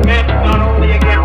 Met not only again.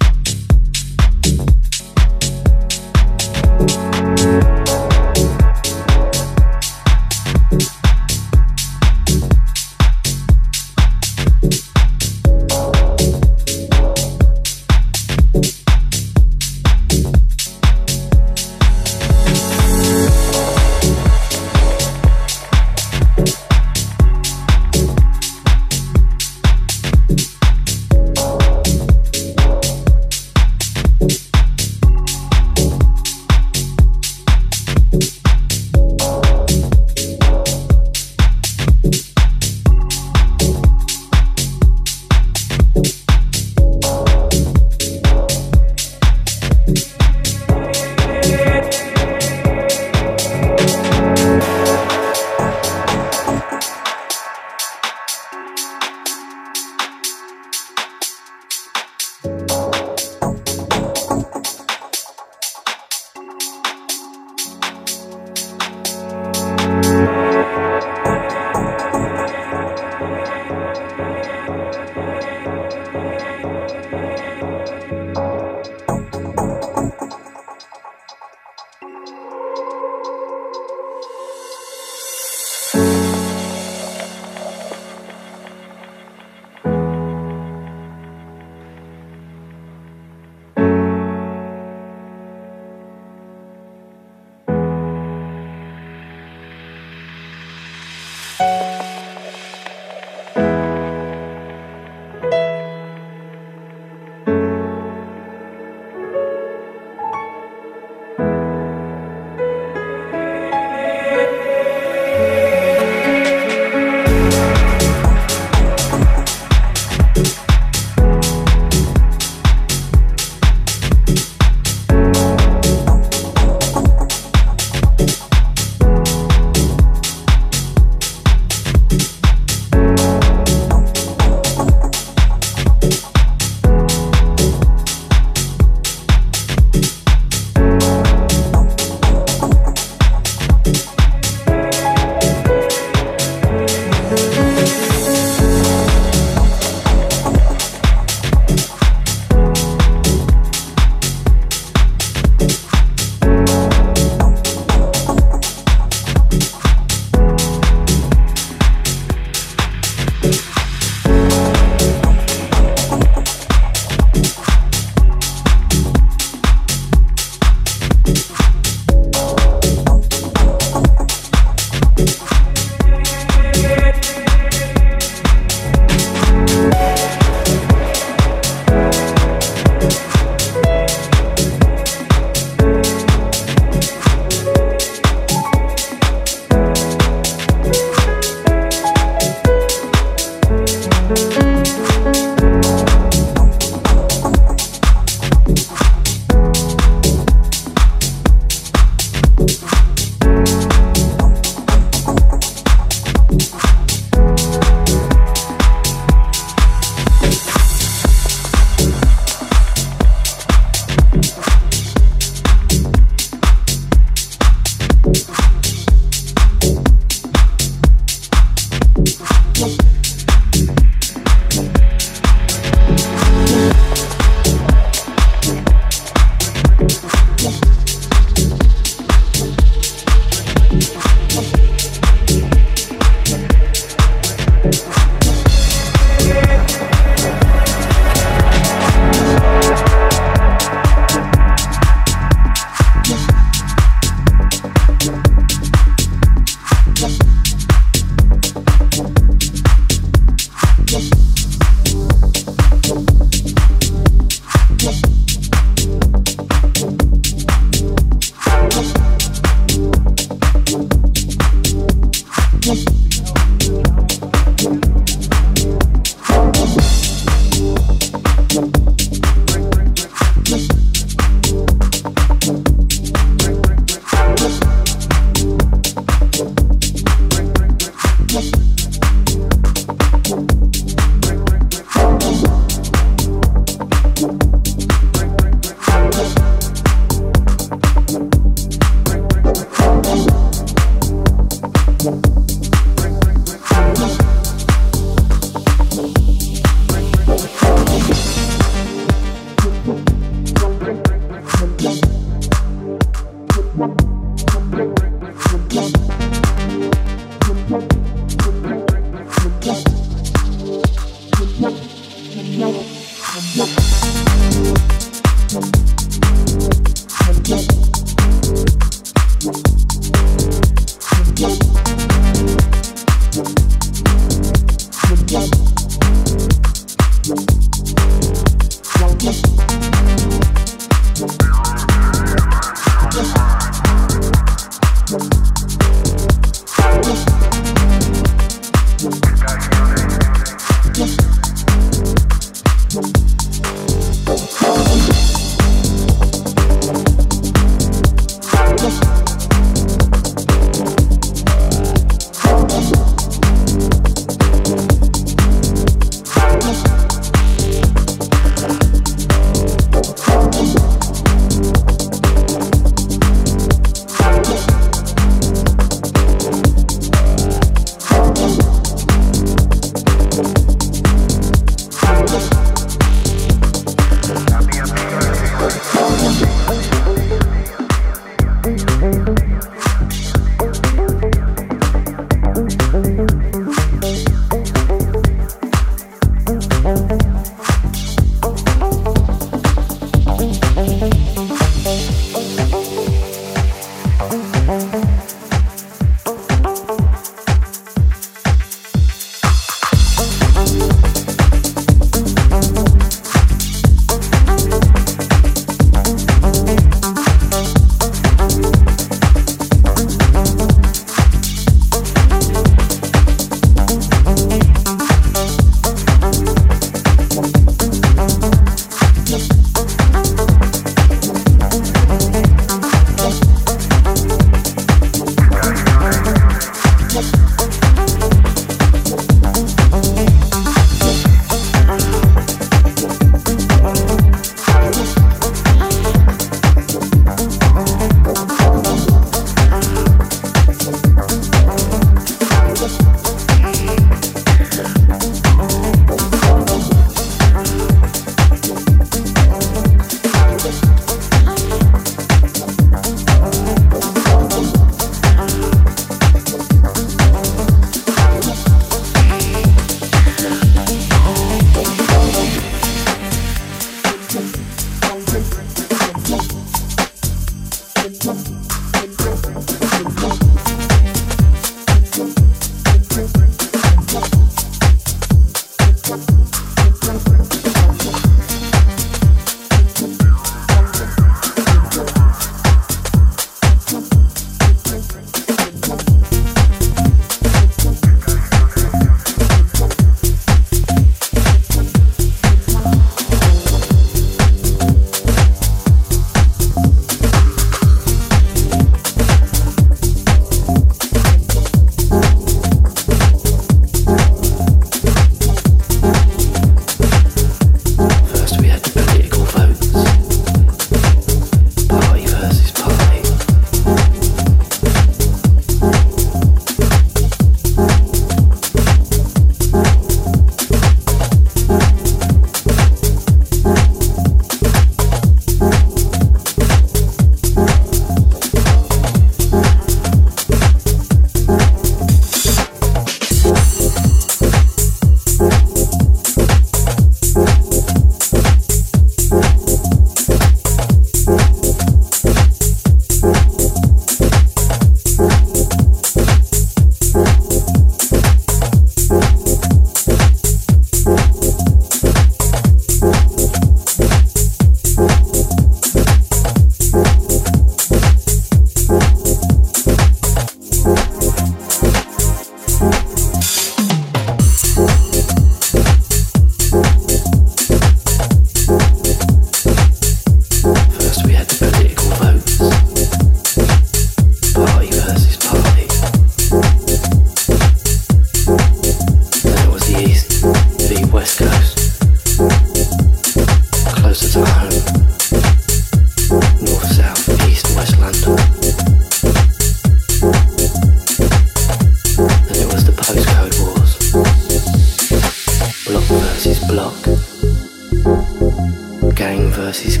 oasis